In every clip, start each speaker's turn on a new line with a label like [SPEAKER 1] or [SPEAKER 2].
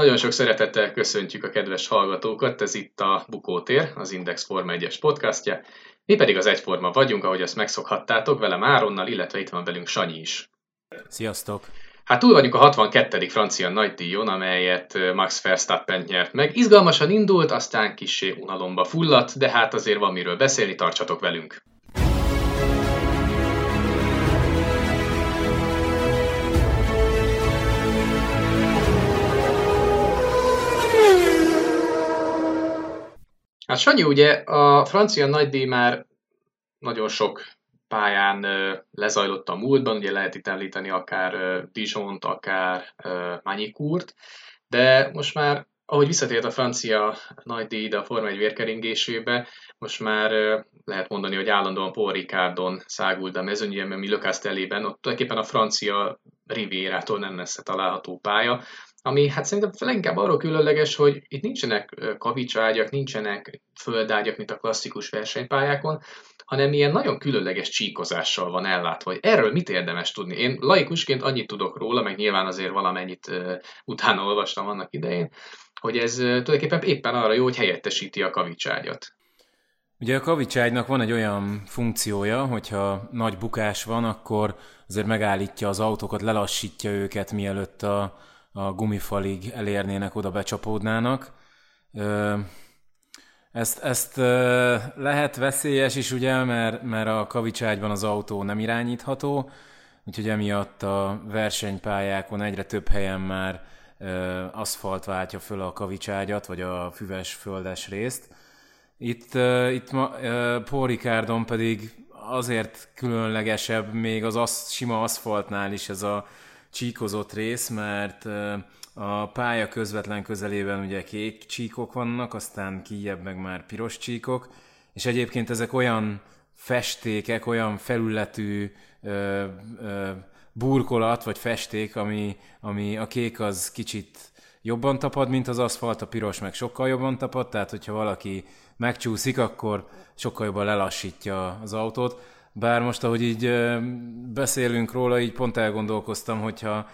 [SPEAKER 1] Nagyon sok szeretettel köszöntjük a kedves hallgatókat, ez itt a Bukótér, az Index Forma 1-es podcastja. Mi pedig az Egyforma vagyunk, ahogy azt megszokhattátok, velem Áronnal, illetve itt van velünk Sanyi is.
[SPEAKER 2] Sziasztok!
[SPEAKER 1] Hát túl vagyunk a 62. francia nagydíjon, amelyet Max Verstappen nyert meg. Izgalmasan indult, aztán kissé unalomba fulladt, de hát azért van miről beszélni, tartsatok velünk! Hát Sanyi, ugye a francia nagydíj már nagyon sok pályán lezajlott a múltban, ugye lehet itt említeni akár Dijont, akár Manikurt, de most már ahogy visszatért a francia nagydíj ide a Forma 1 vérkeringésébe, most már lehet mondani, hogy állandóan Paul Ricardon szágult a mezőnyben, mi Le Castellében, ott tulajdonképpen a francia rivérától nem messze található pálya, ami hát szerintem leginkább arról különleges, hogy itt nincsenek kavicságyak, nincsenek földágyak, mint a klasszikus versenypályákon, hanem ilyen nagyon különleges csíkozással van ellátva. Hogy erről mit érdemes tudni? Én laikusként annyit tudok róla, meg nyilván azért valamennyit uh, utána olvastam annak idején, hogy ez uh, tulajdonképpen éppen arra jó, hogy helyettesíti a kavicságyat.
[SPEAKER 2] Ugye a kavicságynak van egy olyan funkciója, hogyha nagy bukás van, akkor azért megállítja az autókat, lelassítja őket, mielőtt a, a gumifalig elérnének, oda becsapódnának. Ezt, ezt lehet veszélyes is, ugye, mert, mert a kavicságyban az autó nem irányítható, úgyhogy emiatt a versenypályákon egyre több helyen már aszfalt váltja föl a kavicságyat, vagy a füves földes részt. Itt, itt ma, Paul Ricardon pedig azért különlegesebb még az az, sima aszfaltnál is ez a csíkozott rész, mert a pálya közvetlen közelében ugye kék csíkok vannak, aztán kijebb meg már piros csíkok, és egyébként ezek olyan festékek, olyan felületű ö, ö, burkolat vagy festék, ami, ami a kék az kicsit jobban tapad, mint az aszfalt, a piros meg sokkal jobban tapad, tehát hogyha valaki megcsúszik, akkor sokkal jobban lelassítja az autót. Bár most, ahogy így beszélünk róla, így pont elgondolkoztam, hogyha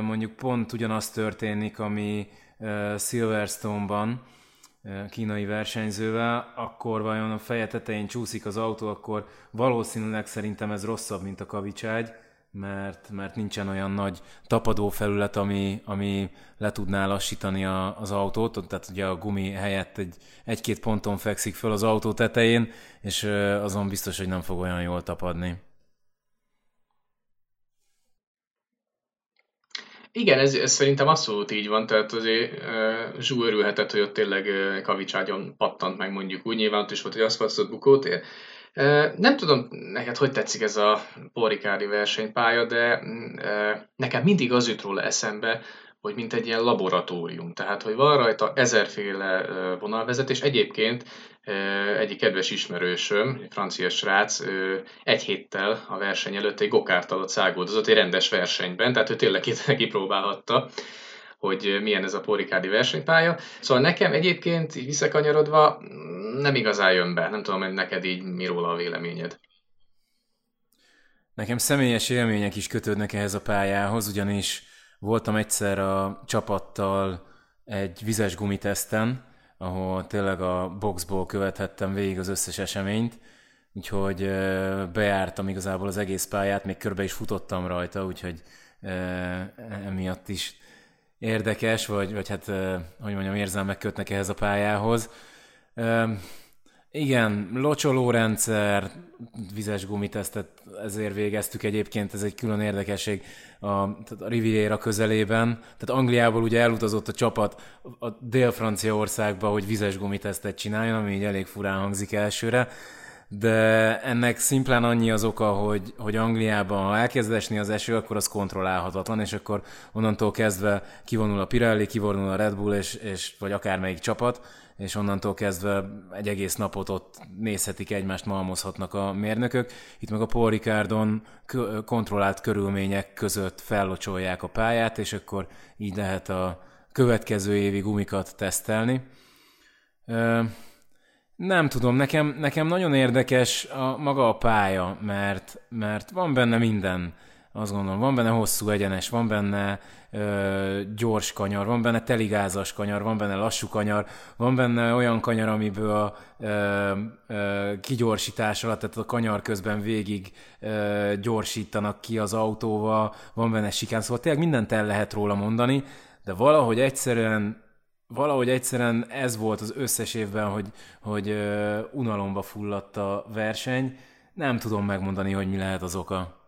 [SPEAKER 2] mondjuk pont ugyanaz történik, ami Silverstone-ban, kínai versenyzővel, akkor vajon a feje tetején csúszik az autó, akkor valószínűleg szerintem ez rosszabb, mint a kavicságy, mert, mert nincsen olyan nagy tapadó felület, ami, ami le tudná lassítani a, az autót, tehát ugye a gumi helyett egy, egy-két ponton fekszik föl az autó tetején, és azon biztos, hogy nem fog olyan jól tapadni.
[SPEAKER 1] Igen, ez, ez szerintem abszolút így van, tehát azért uh, Zsú örülhetett, hogy ott tényleg uh, kavicságyon pattant meg mondjuk úgy, nyilván ott is volt, hogy aszfaltozott bukótér, nem tudom neked, hogy tetszik ez a porikári versenypálya, de nekem mindig az jut róla eszembe, hogy mint egy ilyen laboratórium. Tehát, hogy van rajta ezerféle vonalvezetés. Egyébként egyik kedves ismerősöm, egy francia srác, egy héttel a verseny előtt egy gokártalot szágoldozott egy rendes versenyben, tehát ő tényleg kipróbálhatta hogy milyen ez a porikádi versenypálya. Szóval nekem egyébként visszakanyarodva nem igazán jön be. Nem tudom, hogy neked így mi róla a véleményed.
[SPEAKER 2] Nekem személyes élmények is kötődnek ehhez a pályához, ugyanis voltam egyszer a csapattal egy vizes gumiteszten, ahol tényleg a boxból követhettem végig az összes eseményt, úgyhogy bejártam igazából az egész pályát, még körbe is futottam rajta, úgyhogy emiatt is érdekes, vagy, vagy hát, hogy mondjam, érzelmek kötnek ehhez a pályához. Igen, locsolórendszer, vizes gumitesztet ezért végeztük egyébként, ez egy külön érdekesség a, a Riviera közelében. Tehát Angliából ugye elutazott a csapat a Dél-Franciaországba, hogy vizes gumitesztet csináljon, ami így elég furán hangzik elsőre de ennek szimplán annyi az oka, hogy, hogy Angliában, ha elkezd esni az eső, akkor az kontrollálhatatlan, és akkor onnantól kezdve kivonul a Pirelli, kivonul a Red Bull, és, és vagy akármelyik csapat, és onnantól kezdve egy egész napot ott nézhetik egymást, malmozhatnak a mérnökök. Itt meg a Paul Ricardon kontrollált körülmények között fellocsolják a pályát, és akkor így lehet a következő évi gumikat tesztelni. Nem tudom, nekem, nekem nagyon érdekes a, maga a pálya, mert, mert van benne minden. azt gondolom. Van benne hosszú egyenes, van benne ö, gyors kanyar, van benne teligázas kanyar, van benne lassú kanyar, van benne olyan kanyar, amiből a ö, ö, kigyorsítás alatt, tehát a kanyar közben végig ö, gyorsítanak ki az autóval, van benne sikán, szóval tényleg mindent el lehet róla mondani, de valahogy egyszerűen valahogy egyszerűen ez volt az összes évben, hogy, hogy unalomba fulladt a verseny. Nem tudom megmondani, hogy mi lehet az oka.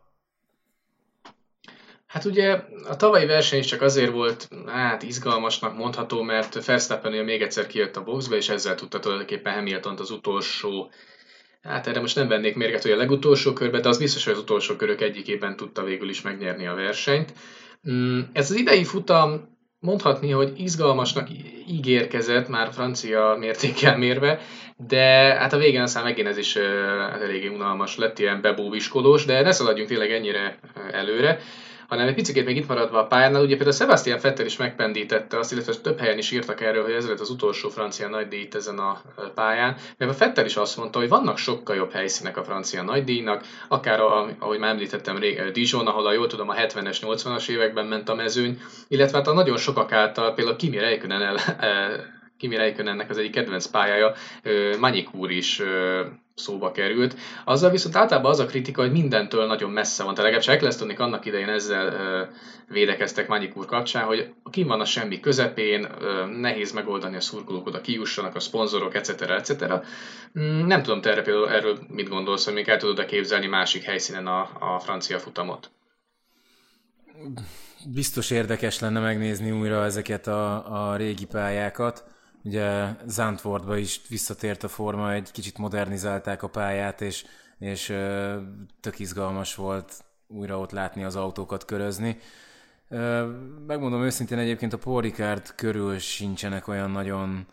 [SPEAKER 1] Hát ugye a tavalyi verseny is csak azért volt hát izgalmasnak mondható, mert Verstappen még egyszer kijött a boxba, és ezzel tudta tulajdonképpen hamilton az utolsó Hát erre most nem vennék mérget, hogy a legutolsó körbe, de az biztos, hogy az utolsó körök egyikében tudta végül is megnyerni a versenyt. Mm, ez az idei futam mondhatni, hogy izgalmasnak ígérkezett, már francia mértékkel mérve, de hát a végén aztán megint ez is hát eléggé unalmas lett, ilyen bebóviskolós, de ne szaladjunk tényleg ennyire előre hanem egy picit még itt maradva a pályánál, ugye például Sebastian Vettel is megpendítette azt, illetve több helyen is írtak erről, hogy ez lett az utolsó francia nagydíj itt ezen a pályán, mert a Vettel is azt mondta, hogy vannak sokkal jobb helyszínek a francia nagydíjnak, akár ahogy már említettem, Dijon, ahol a jól tudom a 70-es, 80-as években ment a mezőny, illetve hát a nagyon sokak által, például Kimi Räikkönen el, Kimi Räikkönennek az egyik kedvenc pályája, Manik úr is szóba került. Azzal viszont általában az a kritika, hogy mindentől nagyon messze van. Tehát legalábbis Ecclestonik annak idején ezzel védekeztek Manik úr kapcsán, hogy kim van a semmi közepén, nehéz megoldani a szurkolók oda kijussanak, a szponzorok, etc. etc. Mm, nem tudom, te erre például erről mit gondolsz, hogy még el tudod-e képzelni másik helyszínen a, a francia futamot?
[SPEAKER 2] Biztos érdekes lenne megnézni újra ezeket a, a régi pályákat. Ugye Zandvoortba is visszatért a forma, egy kicsit modernizálták a pályát, és, és tök izgalmas volt újra ott látni az autókat körözni. Megmondom őszintén egyébként a Paul körül sincsenek olyan nagyon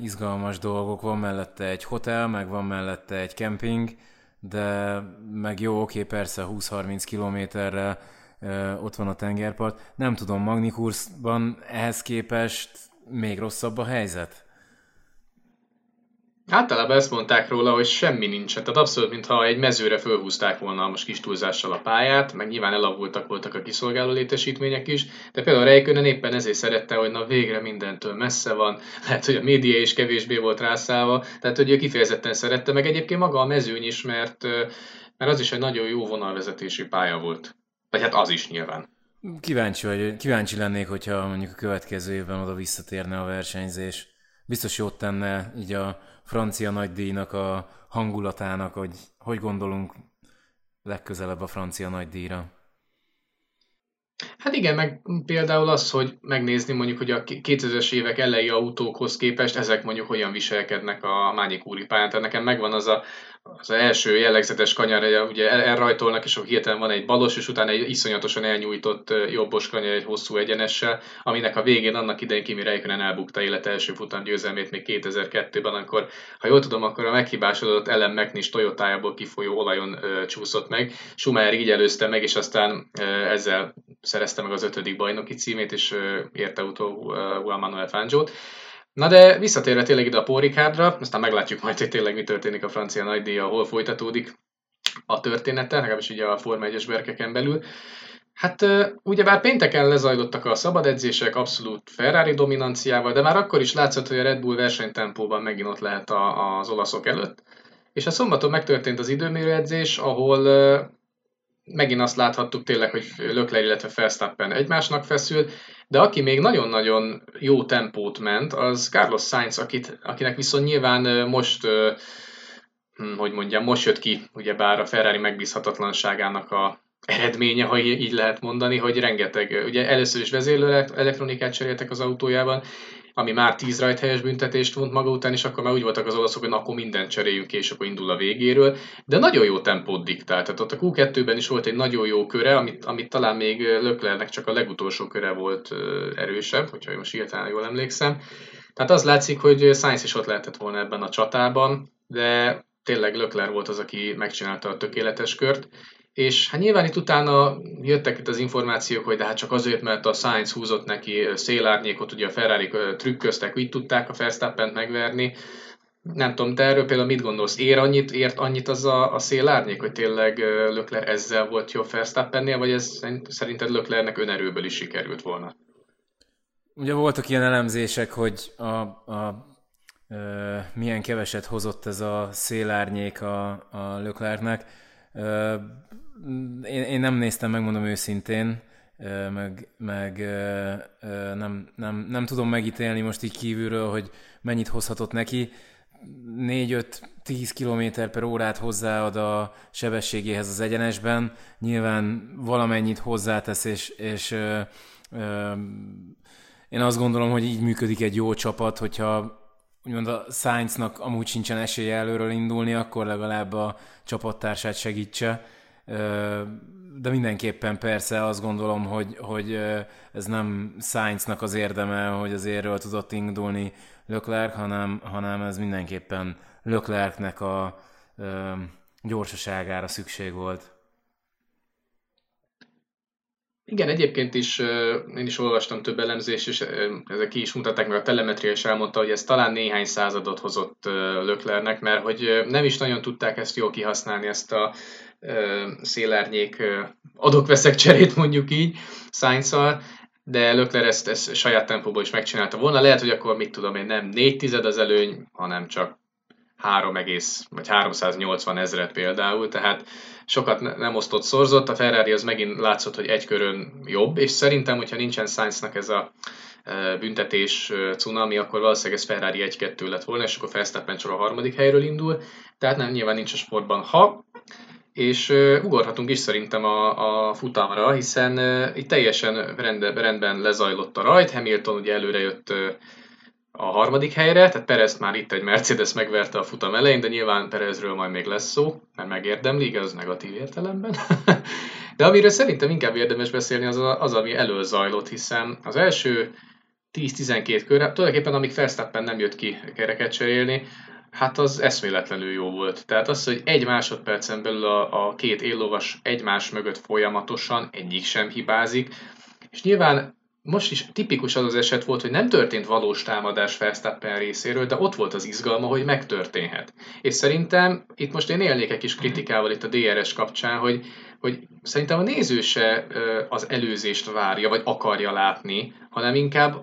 [SPEAKER 2] izgalmas dolgok. Van mellette egy hotel, meg van mellette egy kemping, de meg jó, oké, persze 20-30 kilométerre ott van a tengerpart. Nem tudom, Magnikursban ehhez képest még rosszabb a helyzet?
[SPEAKER 1] Általában ezt mondták róla, hogy semmi nincsen. Tehát abszolút, mintha egy mezőre fölhúzták volna most kis túlzással a pályát, meg nyilván elavultak voltak a kiszolgáló létesítmények is, de például Reikönen éppen ezért szerette, hogy na végre mindentől messze van, lehet, hogy a média is kevésbé volt rászállva, tehát hogy ő kifejezetten szerette, meg egyébként maga a mezőny is, mert, mert az is egy nagyon jó vonalvezetési pálya volt. Vagy hát az is nyilván.
[SPEAKER 2] Kíváncsi, vagy, kíváncsi lennék, hogyha mondjuk a következő évben oda visszatérne a versenyzés. Biztos jót tenne így a francia nagydíjnak a hangulatának, hogy hogy gondolunk legközelebb a francia nagydíjra.
[SPEAKER 1] Hát igen, meg például az, hogy megnézni mondjuk, hogy a 2000-es évek elejé autókhoz képest ezek mondjuk hogyan viselkednek a Mányikúri pályán. Tehát nekem megvan az a az első jellegzetes kanyar, ugye elrajtolnak, és akkor hirtelen van egy balos, és utána egy iszonyatosan elnyújtott jobbos kanyar egy hosszú egyenessel, aminek a végén annak idején Kimi Räikkönen elbukta élet első futam győzelmét még 2002-ben, amikor, ha jól tudom, akkor a meghibásodott Ellen McNish Toyotájából kifolyó olajon ö, csúszott meg. Schumacher így előzte meg, és aztán ö, ezzel szerezte meg az ötödik bajnoki címét, és ö, érte utó Juan Manuel Fangio-t. Na de visszatérve tényleg ide a Pórikádra, aztán meglátjuk majd, hogy tényleg mi történik a francia nagydíja, hol folytatódik a története, legalábbis ugye a Forma 1-es berkeken belül. Hát ugyebár pénteken lezajlottak a szabad edzések abszolút Ferrari dominanciával, de már akkor is látszott, hogy a Red Bull versenytempóban megint ott lehet a, az olaszok előtt. És a szombaton megtörtént az időmérőedzés, ahol megint azt láthattuk tényleg, hogy Lökler, illetve Verstappen egymásnak feszül, de aki még nagyon-nagyon jó tempót ment, az Carlos Sainz, akit, akinek viszont nyilván most, hm, hogy mondjam, most jött ki, ugyebár a Ferrari megbízhatatlanságának a eredménye, ha így lehet mondani, hogy rengeteg, ugye először is vezérlő elektronikát cseréltek az autójában, ami már 10 rajthelyes büntetést vont maga után, és akkor már úgy voltak az olaszok, hogy na, akkor mindent cseréljünk és akkor indul a végéről. De nagyon jó tempót diktált. Tehát ott a Q2-ben is volt egy nagyon jó köre, amit, amit talán még Löklernek csak a legutolsó köre volt erősebb, hogyha most hirtelen jól emlékszem. Tehát az látszik, hogy Sainz is ott lehetett volna ebben a csatában, de tényleg Lökler volt az, aki megcsinálta a tökéletes kört, és hát nyilván itt utána jöttek itt az információk, hogy de hát csak azért, mert a Science húzott neki szélárnyékot, ugye a Ferrari trükköztek, így tudták a Verstappen megverni. Nem tudom, te erről például mit gondolsz? Ér annyit, ért annyit az a, a szélárnyék, hogy tényleg Lökler ezzel volt jobb Verstappennél, vagy ez szerinted Löklernek önerőből is sikerült volna?
[SPEAKER 2] Ugye voltak ilyen elemzések, hogy a, a milyen keveset hozott ez a szélárnyék a, a Löklernek. Én, én nem néztem, megmondom őszintén, meg, meg nem, nem, nem tudom megítélni most így kívülről, hogy mennyit hozhatott neki. 4-5-10 km per órát hozzáad a sebességéhez az egyenesben, nyilván valamennyit hozzátesz, és, és ö, ö, én azt gondolom, hogy így működik egy jó csapat, hogyha úgymond a Sainznak amúgy sincsen esélye előről indulni, akkor legalább a csapattársát segítse. De mindenképpen persze azt gondolom, hogy, hogy ez nem Sainznak az érdeme, hogy az érről tudott indulni Leclerc, hanem, hanem ez mindenképpen Leclercnek a gyorsaságára szükség volt.
[SPEAKER 1] Igen, egyébként is én is olvastam több elemzést, és ezek ki is mutatták meg, a telemetria is elmondta, hogy ez talán néhány századot hozott Löklernek, mert hogy nem is nagyon tudták ezt jól kihasználni, ezt a szélárnyék adok-veszek cserét mondjuk így sainz de Lökler ezt, ezt saját tempóból is megcsinálta volna. Lehet, hogy akkor mit tudom én, nem 4 tized az előny, hanem csak 3, vagy 380 ezret például, tehát sokat nem osztott, szorzott, a Ferrari az megint látszott, hogy egy körön jobb, és szerintem, hogyha nincsen Sainznak ez a büntetés cunami, akkor valószínűleg ez Ferrari 1-2 lett volna, és akkor Verstappen csak a harmadik helyről indul, tehát nem, nyilván nincs a sportban. Ha, és ugorhatunk is szerintem a, a futamra, hiszen itt teljesen rende, rendben lezajlott a rajt, Hamilton ugye előre jött a harmadik helyre, tehát Perez már itt egy Mercedes megverte a futam elején, de nyilván Perezről majd még lesz szó, mert megérdemli, igaz, negatív értelemben. de amiről szerintem inkább érdemes beszélni, az, az ami elől zajlott, hiszen az első 10-12 kör, tulajdonképpen amíg Verstappen nem jött ki kereket cserélni, hát az eszméletlenül jó volt. Tehát az, hogy egy másodpercen belül a, a két éllovas egymás mögött folyamatosan egyik sem hibázik, és nyilván most is tipikus az az eset volt, hogy nem történt valós támadás Verstappen részéről, de ott volt az izgalma, hogy megtörténhet. És szerintem itt most én élnék egy kis kritikával itt a DRS kapcsán, hogy, hogy szerintem a néző se az előzést várja, vagy akarja látni, hanem inkább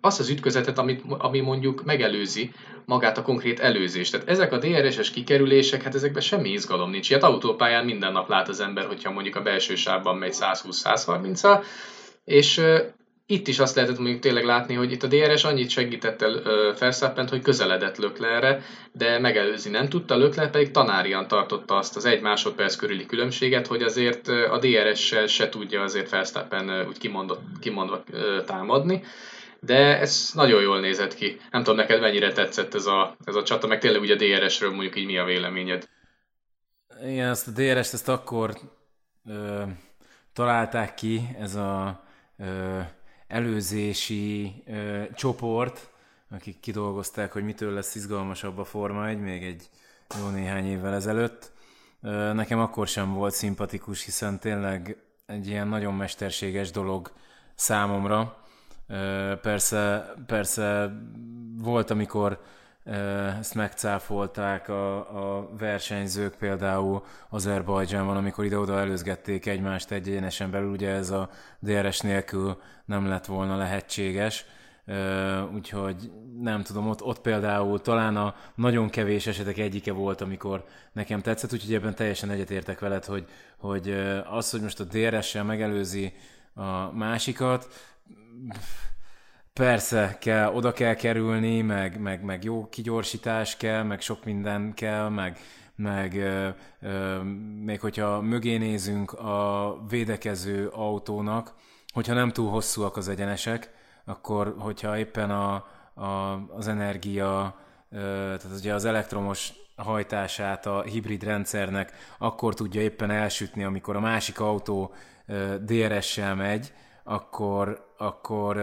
[SPEAKER 1] azt az ütközetet, amit, ami mondjuk megelőzi magát a konkrét előzést. Tehát ezek a DRS-es kikerülések, hát ezekben semmi izgalom nincs. Ilyet autópályán minden nap lát az ember, hogyha mondjuk a belső sávban megy 120-130-al, és itt is azt lehetett mondjuk tényleg látni, hogy itt a DRS annyit segített el Ferszappent, hogy közeledett Löklerre, de megelőzni nem tudta, Lökler pedig tanárian tartotta azt az egy másodperc körüli különbséget, hogy azért a DRS-sel se tudja azért Verstappen úgy kimondott, kimondva támadni. De ez nagyon jól nézett ki. Nem tudom, neked mennyire tetszett ez a, ez a csata, meg tényleg ugye DRS-ről mondjuk így mi a véleményed?
[SPEAKER 2] Igen, ezt a DRS-t ezt akkor ö, találták ki, ez a ö, előzési ö, csoport, akik kidolgozták, hogy mitől lesz izgalmasabb a Forma 1, még egy jó néhány évvel ezelőtt. Ö, nekem akkor sem volt szimpatikus, hiszen tényleg egy ilyen nagyon mesterséges dolog számomra. Persze, persze volt, amikor ezt megcáfolták a, a versenyzők, például Azerbajdzsánban, amikor ide-oda előzgették egymást egy egyenesen belül, ugye ez a DRS nélkül nem lett volna lehetséges, úgyhogy nem tudom, ott, ott például talán a nagyon kevés esetek egyike volt, amikor nekem tetszett, úgyhogy ebben teljesen egyetértek veled, hogy, hogy az, hogy most a DRS-sel megelőzi a másikat, Persze, kell, oda kell kerülni, meg, meg, meg jó kigyorsítás kell, meg sok minden kell, meg, meg ö, még hogyha mögé nézünk a védekező autónak, hogyha nem túl hosszúak az egyenesek, akkor hogyha éppen a, a, az energia, ö, tehát ugye az elektromos hajtását a hibrid rendszernek akkor tudja éppen elsütni, amikor a másik autó DRS-sel megy, akkor, akkor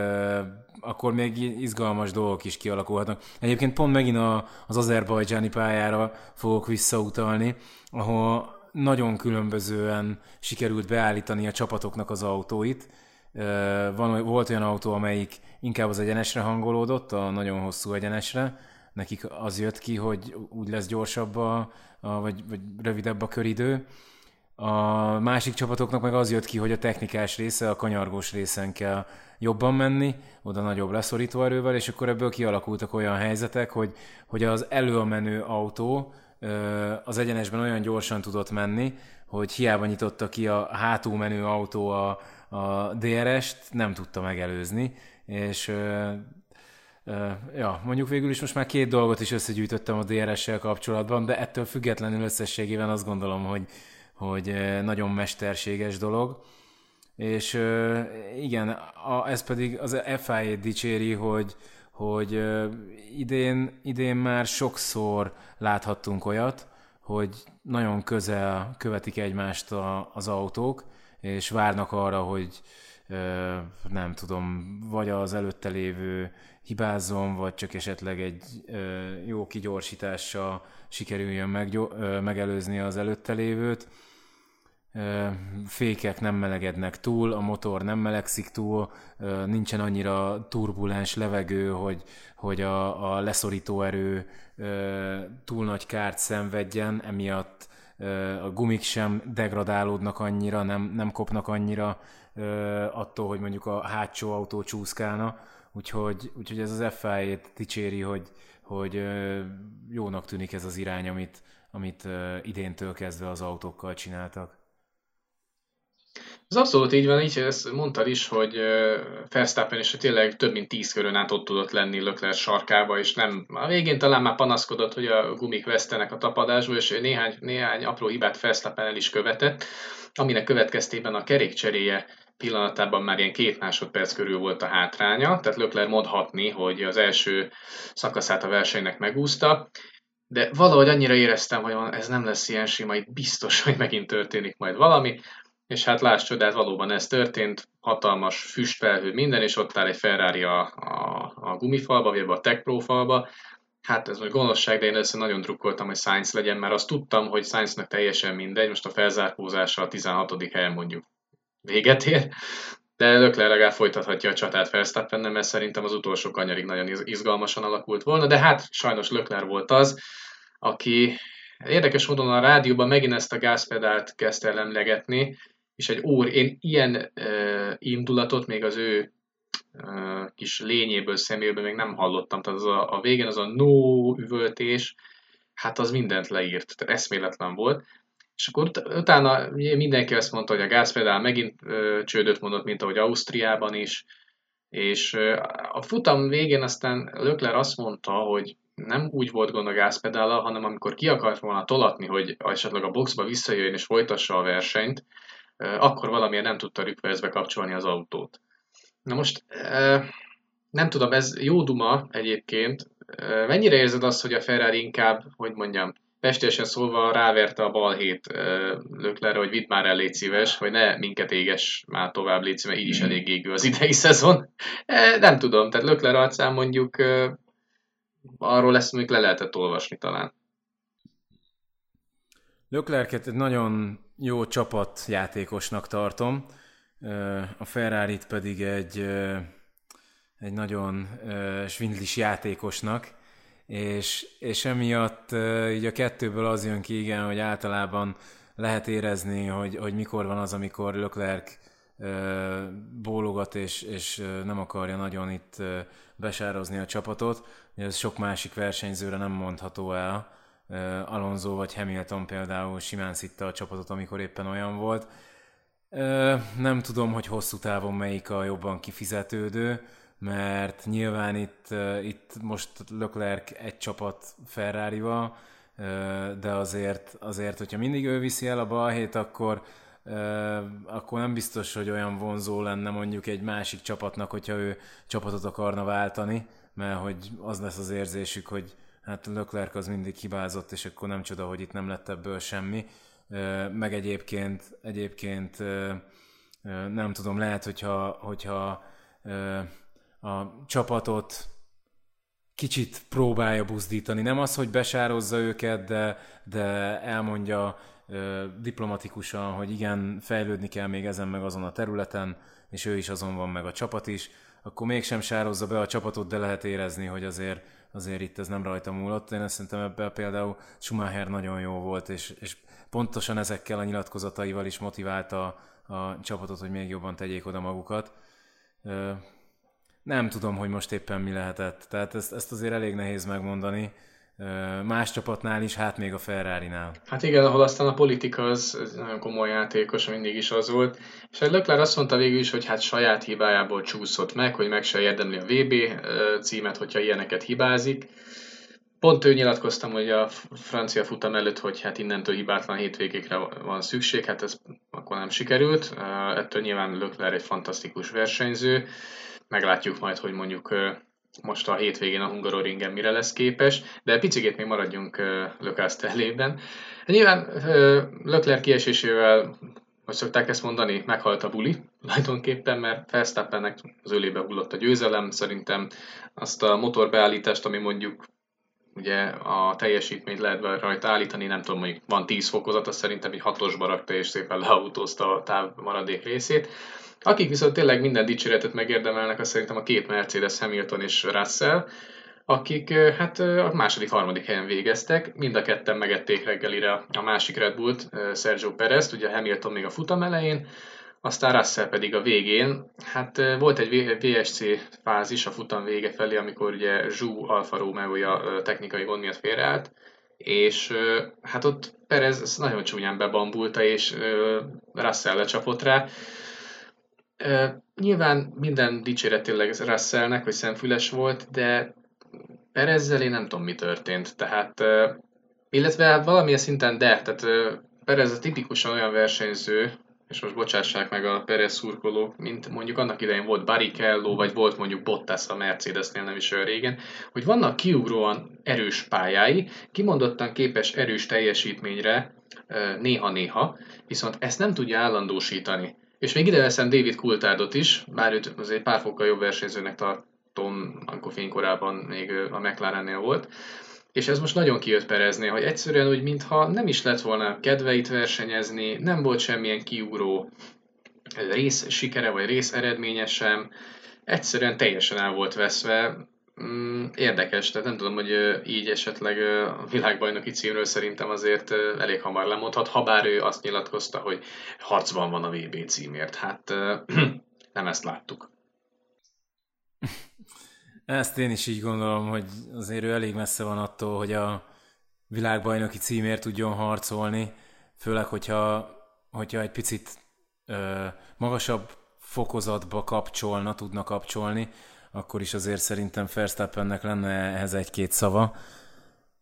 [SPEAKER 2] akkor még izgalmas dolgok is kialakulhatnak. Egyébként pont megint a, az azerbajdzsáni pályára fogok visszautalni, ahol nagyon különbözően sikerült beállítani a csapatoknak az autóit. Van, volt olyan autó, amelyik inkább az egyenesre hangolódott, a nagyon hosszú egyenesre, nekik az jött ki, hogy úgy lesz gyorsabb a, vagy, vagy rövidebb a köridő. A másik csapatoknak meg az jött ki, hogy a technikás része, a kanyargós részen kell jobban menni, oda nagyobb leszorító erővel, és akkor ebből kialakultak olyan helyzetek, hogy, hogy az menő autó az egyenesben olyan gyorsan tudott menni, hogy hiába nyitotta ki a hátul menő autó a, a DRS-t, nem tudta megelőzni, és ja, mondjuk végül is most már két dolgot is összegyűjtöttem a DRS-sel kapcsolatban, de ettől függetlenül összességében azt gondolom, hogy, hogy nagyon mesterséges dolog. És igen, ez pedig az FIA dicséri, hogy, hogy idén, idén már sokszor láthattunk olyat, hogy nagyon közel követik egymást a, az autók, és várnak arra, hogy nem tudom, vagy az előtte lévő hibázzon, vagy csak esetleg egy jó kigyorsítással sikerüljön megelőzni az előtte lévőt. Fékek nem melegednek túl, a motor nem melegszik túl, nincsen annyira turbulens levegő, hogy, hogy a, a leszorító erő túl nagy kárt szenvedjen, emiatt a gumik sem degradálódnak annyira, nem, nem kopnak annyira attól, hogy mondjuk a hátsó autó csúszkálna, úgyhogy, úgyhogy ez az FIA-t dicséri, hogy, hogy jónak tűnik ez az irány, amit, amit idéntől kezdve az autókkal csináltak.
[SPEAKER 1] Ez abszolút így van, így ezt mondtad is, hogy Verstappen is tényleg több mint tíz körön át ott tudott lenni Lökler sarkába, és nem, a végén talán már panaszkodott, hogy a gumik vesztenek a tapadásból, és néhány, néhány apró hibát Verstappen el is követett, aminek következtében a kerékcseréje pillanatában már ilyen két másodperc körül volt a hátránya, tehát Lökler mondhatni, hogy az első szakaszát a versenynek megúszta, de valahogy annyira éreztem, hogy ez nem lesz ilyen sima, itt biztos, hogy megint történik majd valami, és hát láss csodát, valóban ez történt, hatalmas füstfelhő minden, és ott áll egy Ferrari a, a, a gumifalba, vagy a Tech Pro falba. Hát ez most gonoszság, de én ezt nagyon drukkoltam, hogy Sainz legyen, mert azt tudtam, hogy Sainznak teljesen mindegy, most a felzárkózása a 16. helyen mondjuk véget ér, de Lökler legalább folytathatja a csatát verstappen mert szerintem az utolsó kanyarig nagyon izgalmasan alakult volna, de hát sajnos Lökler volt az, aki érdekes módon a rádióban megint ezt a gázpedált kezdte el emlegetni, és egy ór, én ilyen uh, indulatot még az ő uh, kis lényéből, szeméből még nem hallottam, tehát az a, a végén az a no üvöltés, hát az mindent leírt, tehát eszméletlen volt. És akkor ut- utána mindenki azt mondta, hogy a gázpedál megint uh, csődöt mondott, mint ahogy Ausztriában is, és uh, a futam végén aztán Lökler azt mondta, hogy nem úgy volt gond a gázpedállal, hanem amikor ki akart volna tolatni, hogy esetleg a boxba visszajöjjön és folytassa a versenyt, akkor valamilyen nem tudta requestbe kapcsolni az autót. Na most nem tudom, ez jó duma egyébként. Mennyire érzed azt, hogy a Ferrari inkább, hogy mondjam, pestésen szólva ráverte a balhét Löklerre, hogy vidd már el, légy szíves, hogy ne minket éges már tovább, légy szíves, így is hmm. elég égő az idei szezon. Nem tudom, tehát Lökler arcán mondjuk arról lesz, mondjuk le lehetett olvasni talán.
[SPEAKER 2] Löklerket egy nagyon jó csapatjátékosnak tartom, a ferrari pedig egy, egy nagyon svindlis játékosnak, és, és emiatt így a kettőből az jön ki, igen, hogy általában lehet érezni, hogy, hogy mikor van az, amikor Leclerc bólogat, és, és nem akarja nagyon itt besározni a csapatot. Ez sok másik versenyzőre nem mondható el, Alonso vagy Hamilton például simán szitta a csapatot, amikor éppen olyan volt. Nem tudom, hogy hosszú távon melyik a jobban kifizetődő, mert nyilván itt, itt most Leclerc egy csapat ferrari de azért, azért, hogyha mindig ő viszi el a balhét, akkor, akkor nem biztos, hogy olyan vonzó lenne mondjuk egy másik csapatnak, hogyha ő csapatot akarna váltani, mert hogy az lesz az érzésük, hogy hát Leclerc az mindig hibázott, és akkor nem csoda, hogy itt nem lett ebből semmi. Meg egyébként, egyébként nem tudom, lehet, hogyha, hogyha a csapatot kicsit próbálja buzdítani. Nem az, hogy besározza őket, de, de elmondja diplomatikusan, hogy igen, fejlődni kell még ezen meg azon a területen, és ő is azon van meg a csapat is, akkor mégsem sározza be a csapatot, de lehet érezni, hogy azért, azért itt ez nem rajta múlott. Én azt szerintem ebben például Schumacher nagyon jó volt, és, és pontosan ezekkel a nyilatkozataival is motiválta a csapatot, hogy még jobban tegyék oda magukat. Nem tudom, hogy most éppen mi lehetett. Tehát ezt, ezt azért elég nehéz megmondani. Más csapatnál is, hát még a Ferrari-nál.
[SPEAKER 1] Hát igen, ahol aztán a politika az, nagyon komoly játékos, mindig is az volt. És egy Leclerc azt mondta végül is, hogy hát saját hibájából csúszott meg, hogy meg se érdemli a VB címet, hogyha ilyeneket hibázik. Pont ő nyilatkoztam, hogy a francia futam előtt, hogy hát innentől hibátlan hétvégékre van szükség, hát ez akkor nem sikerült. Ettől nyilván Leclerc egy fantasztikus versenyző. Meglátjuk majd, hogy mondjuk most a hétvégén a Hungaroringen mire lesz képes, de picit még maradjunk Lökász terlében. Nyilván Lökler kiesésével, hogy szokták ezt mondani, meghalt a buli tulajdonképpen, mert Verstappennek az ölébe hullott a győzelem, szerintem azt a motorbeállítást, ami mondjuk ugye a teljesítményt lehet rajta állítani, nem tudom, mondjuk van 10 fokozat, azt szerintem egy hatosba rakta és szépen leautózta a táv maradék részét. Akik viszont tényleg minden dicséretet megérdemelnek, az szerintem a két Mercedes, Hamilton és Russell, akik hát a második, harmadik helyen végeztek, mind a ketten megették reggelire a másik Red Bullt, Sergio Perez, ugye Hamilton még a futam elején, aztán Russell pedig a végén. Hát volt egy VSC fázis a futam vége felé, amikor ugye Zsú Alfa romeo technikai gond miatt félreállt, és hát ott Perez nagyon csúnyán bebambulta, és Russell lecsapott rá. Nyilván minden dicséret tényleg Russellnek, hogy szemfüles volt, de Perezzel én nem tudom, mi történt. Tehát, illetve hát valamilyen szinten de, tehát Perez a tipikusan olyan versenyző, és most bocsássák meg a Perez szurkolók, mint mondjuk annak idején volt Barrichello, vagy volt mondjuk Bottas a Mercedesnél nem is olyan régen, hogy vannak kiugróan erős pályái, kimondottan képes erős teljesítményre néha-néha, viszont ezt nem tudja állandósítani. És még ide veszem David Coulthardot is, bár őt azért pár fokkal jobb versenyzőnek tartom, amikor fénykorában még a McLarennél volt. És ez most nagyon kijött Pereznél, hogy egyszerűen úgy, mintha nem is lett volna kedveit versenyezni, nem volt semmilyen kiugró rész sikere vagy rész eredménye sem, egyszerűen teljesen el volt veszve, Mm, érdekes, tehát nem tudom, hogy így esetleg a világbajnoki címről szerintem azért elég hamar lemondhat, ha bár ő azt nyilatkozta, hogy harcban van a VB címért. Hát nem ezt láttuk.
[SPEAKER 2] Ezt én is így gondolom, hogy azért ő elég messze van attól, hogy a világbajnoki címért tudjon harcolni, főleg, hogyha, hogyha egy picit ö, magasabb fokozatba kapcsolna, tudna kapcsolni, akkor is azért szerintem Verstappennek lenne ehhez egy-két szava.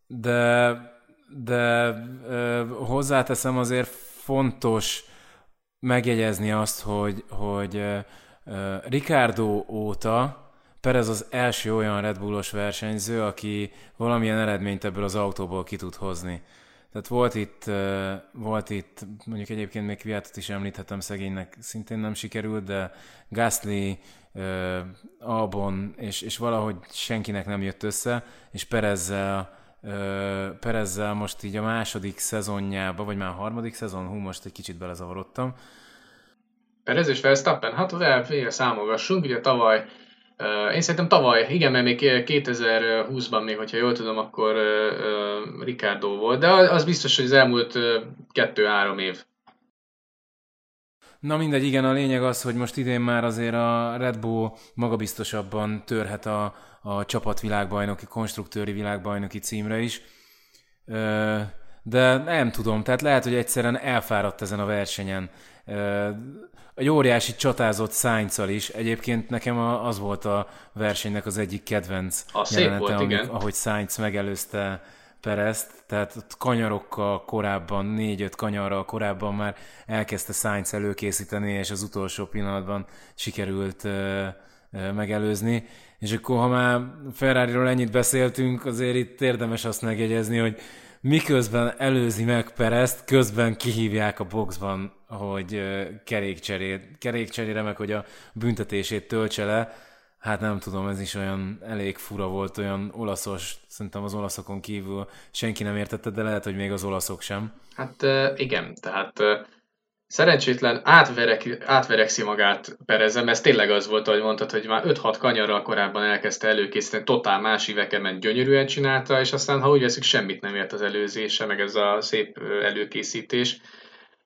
[SPEAKER 2] De, de ö, hozzáteszem azért fontos megjegyezni azt, hogy, hogy ö, Ricardo óta Perez az első olyan Red Bullos versenyző, aki valamilyen eredményt ebből az autóból ki tud hozni. Tehát volt itt, volt itt mondjuk egyébként még Kviatot is említhetem, szegénynek szintén nem sikerült, de Gasly, Albon, és, és valahogy senkinek nem jött össze, és Perezzel, Perezzel most így a második szezonjába, vagy már a harmadik szezon, hú, most egy kicsit belezavarodtam.
[SPEAKER 1] Perez és Verstappen, hát vele számogassunk, ugye tavaly én szerintem tavaly, igen, mert még 2020-ban még, hogyha jól tudom, akkor Ricardo volt, de az biztos, hogy az elmúlt kettő-három év.
[SPEAKER 2] Na mindegy, igen, a lényeg az, hogy most idén már azért a Red Bull magabiztosabban törhet a, a csapat világbajnoki, konstruktőri világbajnoki címre is. De nem tudom, tehát lehet, hogy egyszerűen elfáradt ezen a versenyen egy óriási csatázott sainz is. Egyébként nekem az volt a versenynek az egyik kedvenc
[SPEAKER 1] a jelenete, volt, amik, igen.
[SPEAKER 2] ahogy Sainz megelőzte Perezt, tehát ott kanyarokkal korábban, négy-öt kanyarral korábban már elkezdte Sainz előkészíteni, és az utolsó pillanatban sikerült ö, ö, megelőzni. És akkor, ha már Ferrari-ról ennyit beszéltünk, azért itt érdemes azt megjegyezni, hogy miközben előzi meg Perezt, közben kihívják a boxban, hogy kerékcserét, kerékcserére meg, hogy a büntetését töltse le. Hát nem tudom, ez is olyan elég fura volt, olyan olaszos, szerintem az olaszokon kívül senki nem értette, de lehet, hogy még az olaszok sem.
[SPEAKER 1] Hát igen, tehát szerencsétlen átverek, átverekszi magát Perezem, ez tényleg az volt, ahogy mondtad, hogy már 5-6 kanyarral korábban elkezdte előkészíteni, totál más iveken ment, gyönyörűen csinálta, és aztán, ha úgy veszik, semmit nem ért az előzése, meg ez a szép előkészítés.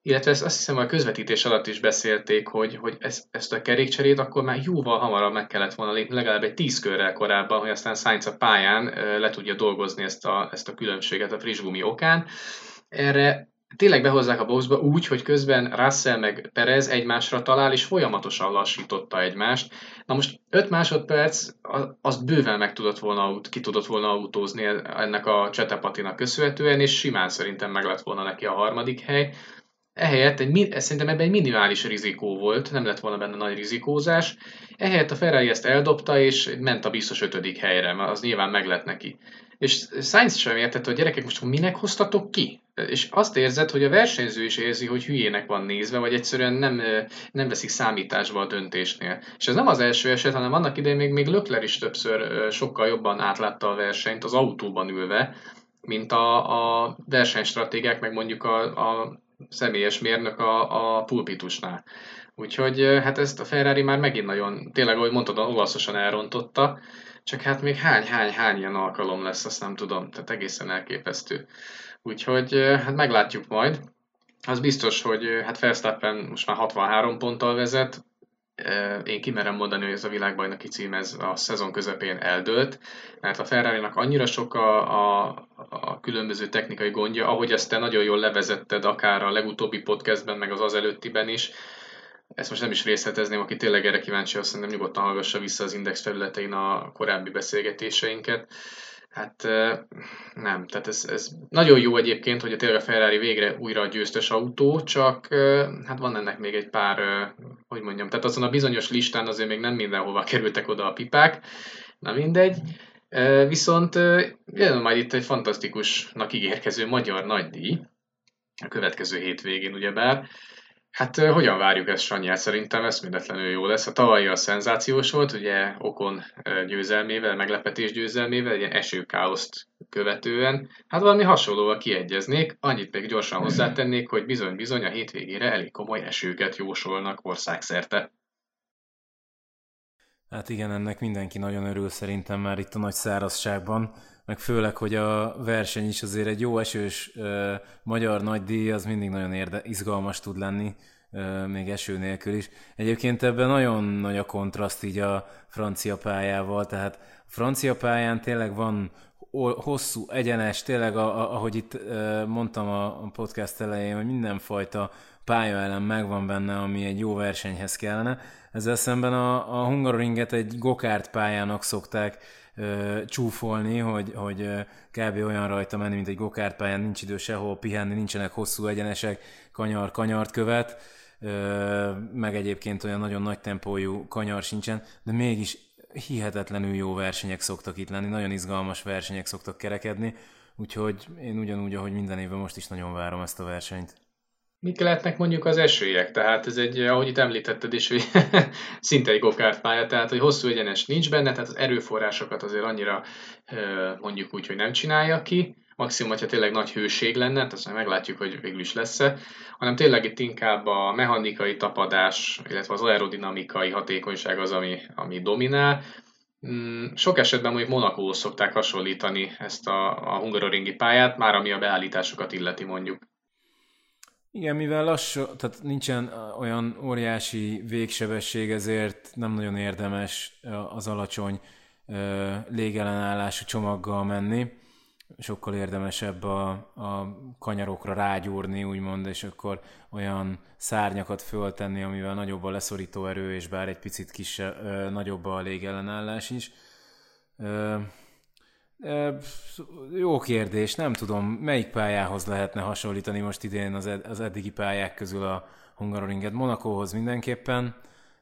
[SPEAKER 1] Illetve ezt azt hiszem, a közvetítés alatt is beszélték, hogy, hogy ezt, ezt a kerékcserét akkor már jóval hamarabb meg kellett volna lépni, legalább egy tíz körrel korábban, hogy aztán Sainz a pályán le tudja dolgozni ezt a, ezt a különbséget a friss gumi okán. Erre tényleg behozzák a boxba úgy, hogy közben Russell meg Perez egymásra talál, és folyamatosan lassította egymást. Na most 5 másodperc, azt bőven meg tudott volna, ki tudott volna autózni ennek a Csetepatinak köszönhetően, és simán szerintem meg lett volna neki a harmadik hely. Ehelyett egy, szerintem ebben egy minimális rizikó volt, nem lett volna benne nagy rizikózás. Ehelyett a Ferrari ezt eldobta, és ment a biztos ötödik helyre, mert az nyilván meg lett neki. És Sainz sem értette, hogy gyerekek, most minek hoztatok ki? És azt érzed, hogy a versenyző is érzi, hogy hülyének van nézve, vagy egyszerűen nem, nem veszik számításba a döntésnél. És ez nem az első eset, hanem annak idején még, még Lökler is többször sokkal jobban átlátta a versenyt az autóban ülve, mint a, a versenystratégiák, meg mondjuk a, a személyes mérnök a, a pulpitusnál. Úgyhogy hát ezt a Ferrari már megint nagyon, tényleg ahogy mondtad, olaszosan elrontotta, csak hát még hány, hány, hány ilyen alkalom lesz, azt nem tudom, tehát egészen elképesztő. Úgyhogy hát meglátjuk majd. Az biztos, hogy hát Verstappen most már 63 ponttal vezet, én kimerem mondani, hogy ez a világbajnoki cím ez a szezon közepén eldőlt, mert a ferrari annyira sok a, a, a különböző technikai gondja, ahogy ezt te nagyon jól levezetted akár a legutóbbi podcastben, meg az az előttiben is, ezt most nem is részletezném, aki tényleg erre kíváncsi, azt nem nyugodtan hallgassa vissza az Index felületein a korábbi beszélgetéseinket. Hát nem, tehát ez, ez nagyon jó egyébként, hogy a tényleg a Ferrari végre újra a győztes autó, csak hát van ennek még egy pár, hogy mondjam, tehát azon a bizonyos listán azért még nem mindenhova kerültek oda a pipák, na mindegy. Viszont jön majd itt egy fantasztikusnak ígérkező magyar nagydíj, a következő hétvégén ugyebár, Hát hogyan várjuk ezt, Sanyi? Hát szerintem eszméletlenül jó lesz. A tavalyi a szenzációs volt, ugye Okon győzelmével, meglepetés győzelmével, egy esőkáoszt követően. Hát valami hasonlóval kiegyeznék, annyit még gyorsan hozzátennék, hogy bizony-bizony a hétvégére elég komoly esőket jósolnak országszerte.
[SPEAKER 2] Hát igen, ennek mindenki nagyon örül szerintem már itt a nagy szárazságban meg főleg, hogy a verseny is azért egy jó esős uh, magyar nagy díj, az mindig nagyon érde, izgalmas tud lenni, uh, még eső nélkül is. Egyébként ebben nagyon nagy a kontraszt így a francia pályával, tehát francia pályán tényleg van hosszú, egyenes, tényleg a, a, ahogy itt uh, mondtam a, a podcast elején, hogy mindenfajta pályaelem megvan benne, ami egy jó versenyhez kellene. Ezzel szemben a, a Hungaroringet egy gokárt pályának szokták csúfolni, hogy, hogy kb. olyan rajta menni, mint egy gokártpályán, nincs idő sehol pihenni, nincsenek hosszú egyenesek, kanyar kanyart követ, meg egyébként olyan nagyon nagy tempójú kanyar sincsen, de mégis hihetetlenül jó versenyek szoktak itt lenni, nagyon izgalmas versenyek szoktak kerekedni, úgyhogy én ugyanúgy, ahogy minden évben most is nagyon várom ezt a versenyt.
[SPEAKER 1] Mik lehetnek mondjuk az esélyek? Tehát ez egy, ahogy itt említetted is, hogy szinte egy pálya, tehát hogy hosszú egyenes nincs benne, tehát az erőforrásokat azért annyira mondjuk úgy, hogy nem csinálja ki, maximum, hogyha tényleg nagy hőség lenne, hát azt meglátjuk, hogy végül is lesz-e, hanem tényleg itt inkább a mechanikai tapadás, illetve az aerodinamikai hatékonyság az, ami, ami dominál. Mm, sok esetben mondjuk Monakóhoz szokták hasonlítani ezt a, a hungaroringi pályát, már ami a beállításokat illeti mondjuk.
[SPEAKER 2] Igen, mivel lassú, tehát nincsen olyan óriási végsebesség, ezért nem nagyon érdemes az alacsony légellenállású csomaggal menni. Sokkal érdemesebb a, a kanyarokra rágyúrni, úgymond, és akkor olyan szárnyakat föltenni, amivel nagyobb a leszorító erő, és bár egy picit kisebb, nagyobb a légellenállás is. Jó kérdés, nem tudom, melyik pályához lehetne hasonlítani most idén az, ed- az eddigi pályák közül a Hungaroringet. Monakóhoz mindenképpen,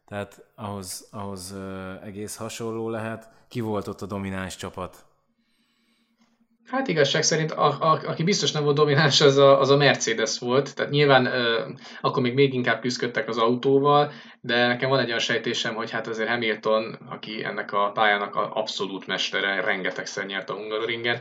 [SPEAKER 2] tehát ahhoz, ahhoz egész hasonló lehet. Ki volt ott a domináns csapat?
[SPEAKER 1] Hát igazság szerint, a, a, aki biztos nem volt domináns, az a, az a Mercedes volt. Tehát nyilván ö, akkor még még inkább küzdöttek az autóval, de nekem van egy olyan sejtésem, hogy hát azért Hamilton, aki ennek a pályának a abszolút mestere, rengetegszer nyert a Hungaroringen,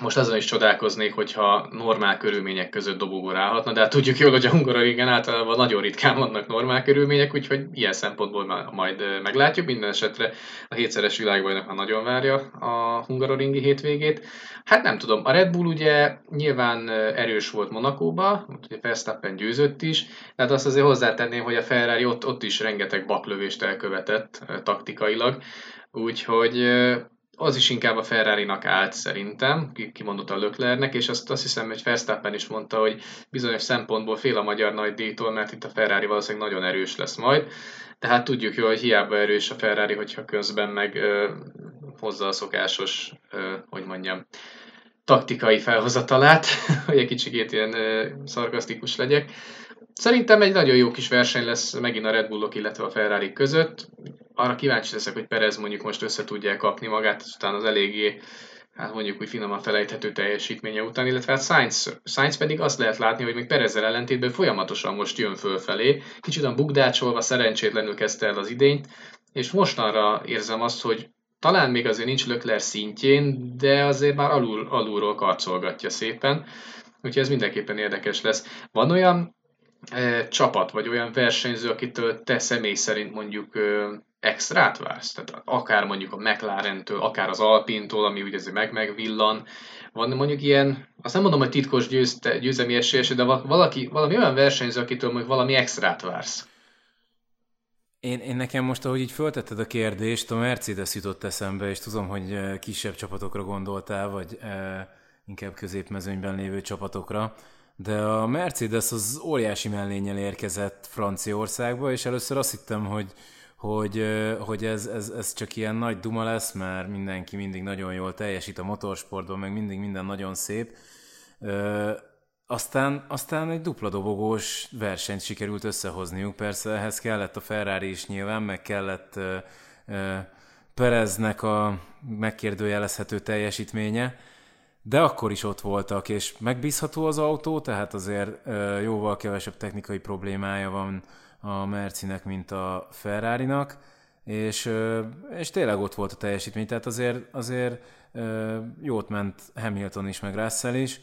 [SPEAKER 1] most azon is csodálkoznék, hogyha normál körülmények között dobogorálhatna, de hát tudjuk jól, hogy a Hungaroringen általában nagyon ritkán vannak normál körülmények, úgyhogy ilyen szempontból majd meglátjuk. Minden esetre a hétszeres világbajnok már nagyon várja a Hungaroringi hétvégét. Hát nem tudom, a Red Bull ugye nyilván erős volt Monakóba, ugye Verstappen győzött is, de hát azt azért hozzátenném, hogy a Ferrari ott, ott is rengeteg baklövést elkövetett taktikailag, úgyhogy az is inkább a Ferrari-nak állt szerintem, kimondott a Löklernek, és azt, azt hiszem, hogy Verstappen is mondta, hogy bizonyos szempontból fél a magyar nagy díjtól, mert itt a Ferrari valószínűleg nagyon erős lesz majd. Tehát tudjuk jó, hogy hiába erős a Ferrari, hogyha közben meg ö, hozza a szokásos, ö, hogy mondjam, taktikai felhozatalát, hogy egy kicsikét ilyen ö, szarkasztikus legyek. Szerintem egy nagyon jó kis verseny lesz megint a Red Bullok, illetve a Ferrari között. Arra kíváncsi leszek, hogy Perez mondjuk most össze tudja kapni magát, aztán az eléggé hát mondjuk úgy finoman felejthető teljesítménye után, illetve hát Sainz, Sainz pedig azt lehet látni, hogy még Perezzel ellentétben folyamatosan most jön fölfelé, kicsit bukdácsolva, szerencsétlenül kezdte el az idényt, és mostanra érzem azt, hogy talán még azért nincs Lökler szintjén, de azért már alul, alulról karcolgatja szépen, úgyhogy ez mindenképpen érdekes lesz. Van olyan csapat, vagy olyan versenyző, akitől te személy szerint mondjuk extrát vársz? Tehát akár mondjuk a McLaren-től, akár az Alpintól, ami ugye azért meg megvillan. Van mondjuk ilyen, azt nem mondom, hogy titkos győzte, győzelmi esélyes, de valaki, valami olyan versenyző, akitől mondjuk valami extrát vársz.
[SPEAKER 2] Én, én nekem most, ahogy így föltetted a kérdést, a Mercedes jutott eszembe, és tudom, hogy kisebb csapatokra gondoltál, vagy e, inkább középmezőnyben lévő csapatokra de a Mercedes az óriási mellényel érkezett Franciaországba, és először azt hittem, hogy, hogy, hogy ez, ez, ez csak ilyen nagy duma lesz, mert mindenki mindig nagyon jól teljesít a motorsportban, meg mindig minden nagyon szép. Aztán, aztán egy dupla dobogós versenyt sikerült összehozniuk, persze ehhez kellett a Ferrari is nyilván, meg kellett Pereznek a megkérdőjelezhető teljesítménye, de akkor is ott voltak, és megbízható az autó, tehát azért jóval kevesebb technikai problémája van a Mercinek, mint a Ferrari-nak, és, és tényleg ott volt a teljesítmény, tehát azért, azért jót ment Hamilton is, meg Russell is.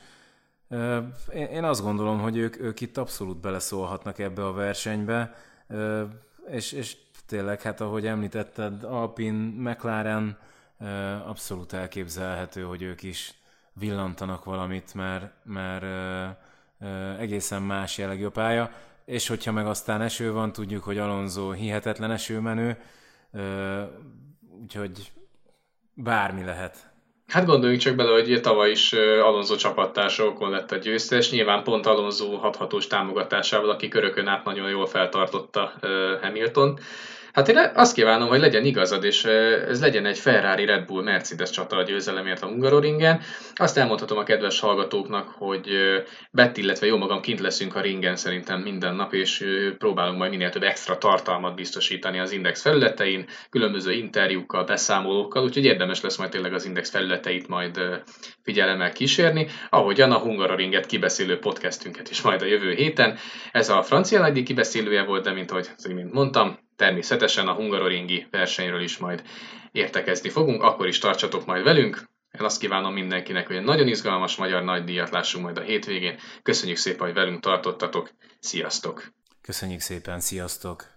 [SPEAKER 2] Én azt gondolom, hogy ők, ők itt abszolút beleszólhatnak ebbe a versenybe, és, és tényleg, hát ahogy említetted, Alpine, McLaren abszolút elképzelhető, hogy ők is villantanak valamit, mert, mert ö, ö, egészen más jellegű a pálya, és hogyha meg aztán eső van, tudjuk, hogy Alonso hihetetlen esőmenő, ö, úgyhogy bármi lehet.
[SPEAKER 1] Hát gondoljunk csak bele, hogy tavaly is Alonso csapattársa okon lett a győztes, nyilván pont Alonso hathatós támogatásával, aki körökön át nagyon jól feltartotta Hamilton. Hát én azt kívánom, hogy legyen igazad, és ez legyen egy Ferrari Red Bull Mercedes csata a győzelemért a Hungaroringen. Azt elmondhatom a kedves hallgatóknak, hogy Betty, illetve jó magam kint leszünk a ringen szerintem minden nap, és próbálunk majd minél több extra tartalmat biztosítani az Index felületein, különböző interjúkkal, beszámolókkal, úgyhogy érdemes lesz majd tényleg az Index felületeit majd figyelemmel kísérni, ahogyan a Hungaroringet kibeszélő podcastünket is majd a jövő héten. Ez a francia nagydíj kibeszélője volt, de mint ahogy az imént mondtam, természetesen a hungaroringi versenyről is majd értekezni fogunk, akkor is tartsatok majd velünk. Én azt kívánom mindenkinek, hogy egy nagyon izgalmas magyar nagydíjat lássunk majd a hétvégén. Köszönjük szépen, hogy velünk tartottatok. Sziasztok!
[SPEAKER 2] Köszönjük szépen, sziasztok!